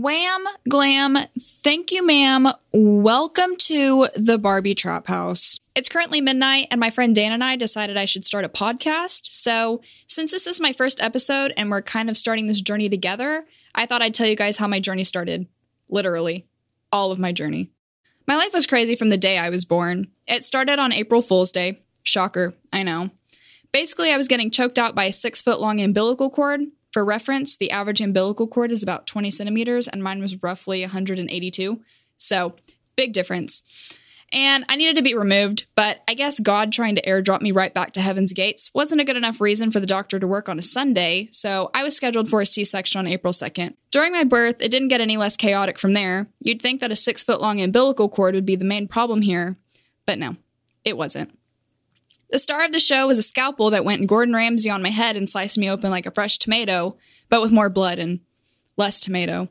Wham, glam, thank you, ma'am. Welcome to the Barbie Trap House. It's currently midnight, and my friend Dan and I decided I should start a podcast. So, since this is my first episode and we're kind of starting this journey together, I thought I'd tell you guys how my journey started. Literally, all of my journey. My life was crazy from the day I was born. It started on April Fool's Day. Shocker, I know. Basically, I was getting choked out by a six foot long umbilical cord for reference, the average umbilical cord is about 20 centimeters, and mine was roughly 182. So, big difference. And I needed to be removed, but I guess God trying to airdrop me right back to heaven's gates wasn't a good enough reason for the doctor to work on a Sunday, so I was scheduled for a C section on April 2nd. During my birth, it didn't get any less chaotic from there. You'd think that a six foot long umbilical cord would be the main problem here, but no, it wasn't. The star of the show was a scalpel that went Gordon Ramsay on my head and sliced me open like a fresh tomato, but with more blood and less tomato.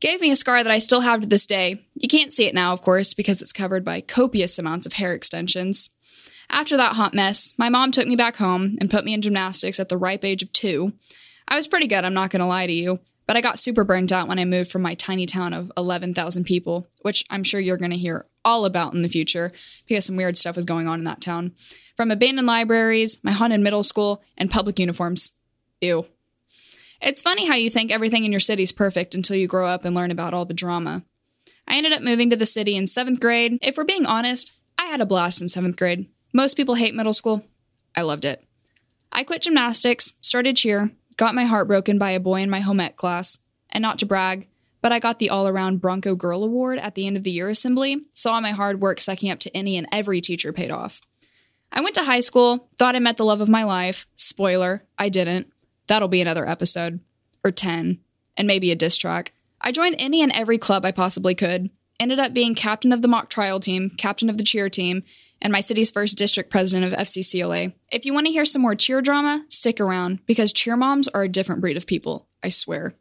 Gave me a scar that I still have to this day. You can't see it now, of course, because it's covered by copious amounts of hair extensions. After that hot mess, my mom took me back home and put me in gymnastics at the ripe age of two. I was pretty good, I'm not gonna lie to you, but I got super burnt out when I moved from my tiny town of 11,000 people, which I'm sure you're gonna hear all about in the future because some weird stuff was going on in that town. From abandoned libraries, my haunted middle school, and public uniforms. Ew. It's funny how you think everything in your city's perfect until you grow up and learn about all the drama. I ended up moving to the city in seventh grade. If we're being honest, I had a blast in seventh grade. Most people hate middle school. I loved it. I quit gymnastics, started cheer, got my heart broken by a boy in my home ec class, and not to brag, but I got the all around Bronco Girl Award at the end of the year assembly, so all my hard work sucking up to any and every teacher paid off. I went to high school, thought I met the love of my life. Spoiler, I didn't. That'll be another episode. Or 10. And maybe a diss track. I joined any and every club I possibly could. Ended up being captain of the mock trial team, captain of the cheer team, and my city's first district president of FCCLA. If you want to hear some more cheer drama, stick around, because cheer moms are a different breed of people, I swear.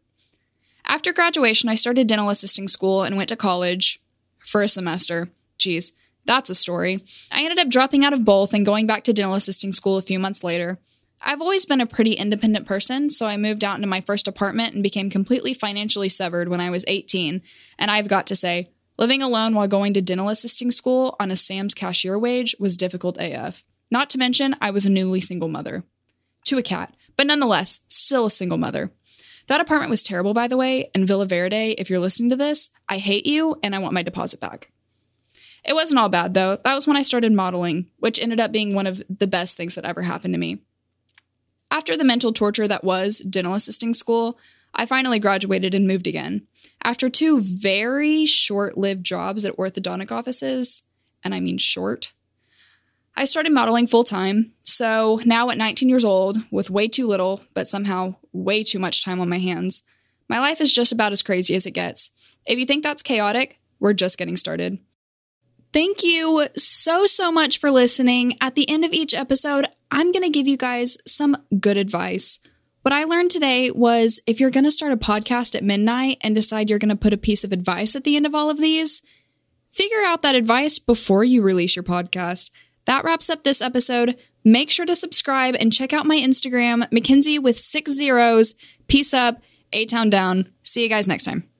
After graduation, I started dental assisting school and went to college for a semester. Geez, that's a story. I ended up dropping out of both and going back to dental assisting school a few months later. I've always been a pretty independent person, so I moved out into my first apartment and became completely financially severed when I was 18. And I've got to say, living alone while going to dental assisting school on a Sam's cashier wage was difficult AF. Not to mention, I was a newly single mother. To a cat, but nonetheless, still a single mother. That apartment was terrible, by the way, and Villa Verde, if you're listening to this, I hate you and I want my deposit back. It wasn't all bad though. That was when I started modeling, which ended up being one of the best things that ever happened to me. After the mental torture that was dental assisting school, I finally graduated and moved again. After two very short lived jobs at orthodontic offices, and I mean short, I started modeling full time. So now at 19 years old, with way too little, but somehow way too much time on my hands, my life is just about as crazy as it gets. If you think that's chaotic, we're just getting started. Thank you so, so much for listening. At the end of each episode, I'm going to give you guys some good advice. What I learned today was if you're going to start a podcast at midnight and decide you're going to put a piece of advice at the end of all of these, figure out that advice before you release your podcast. That wraps up this episode. Make sure to subscribe and check out my Instagram, Mackenzie with six zeros. Peace up, A Town down. See you guys next time.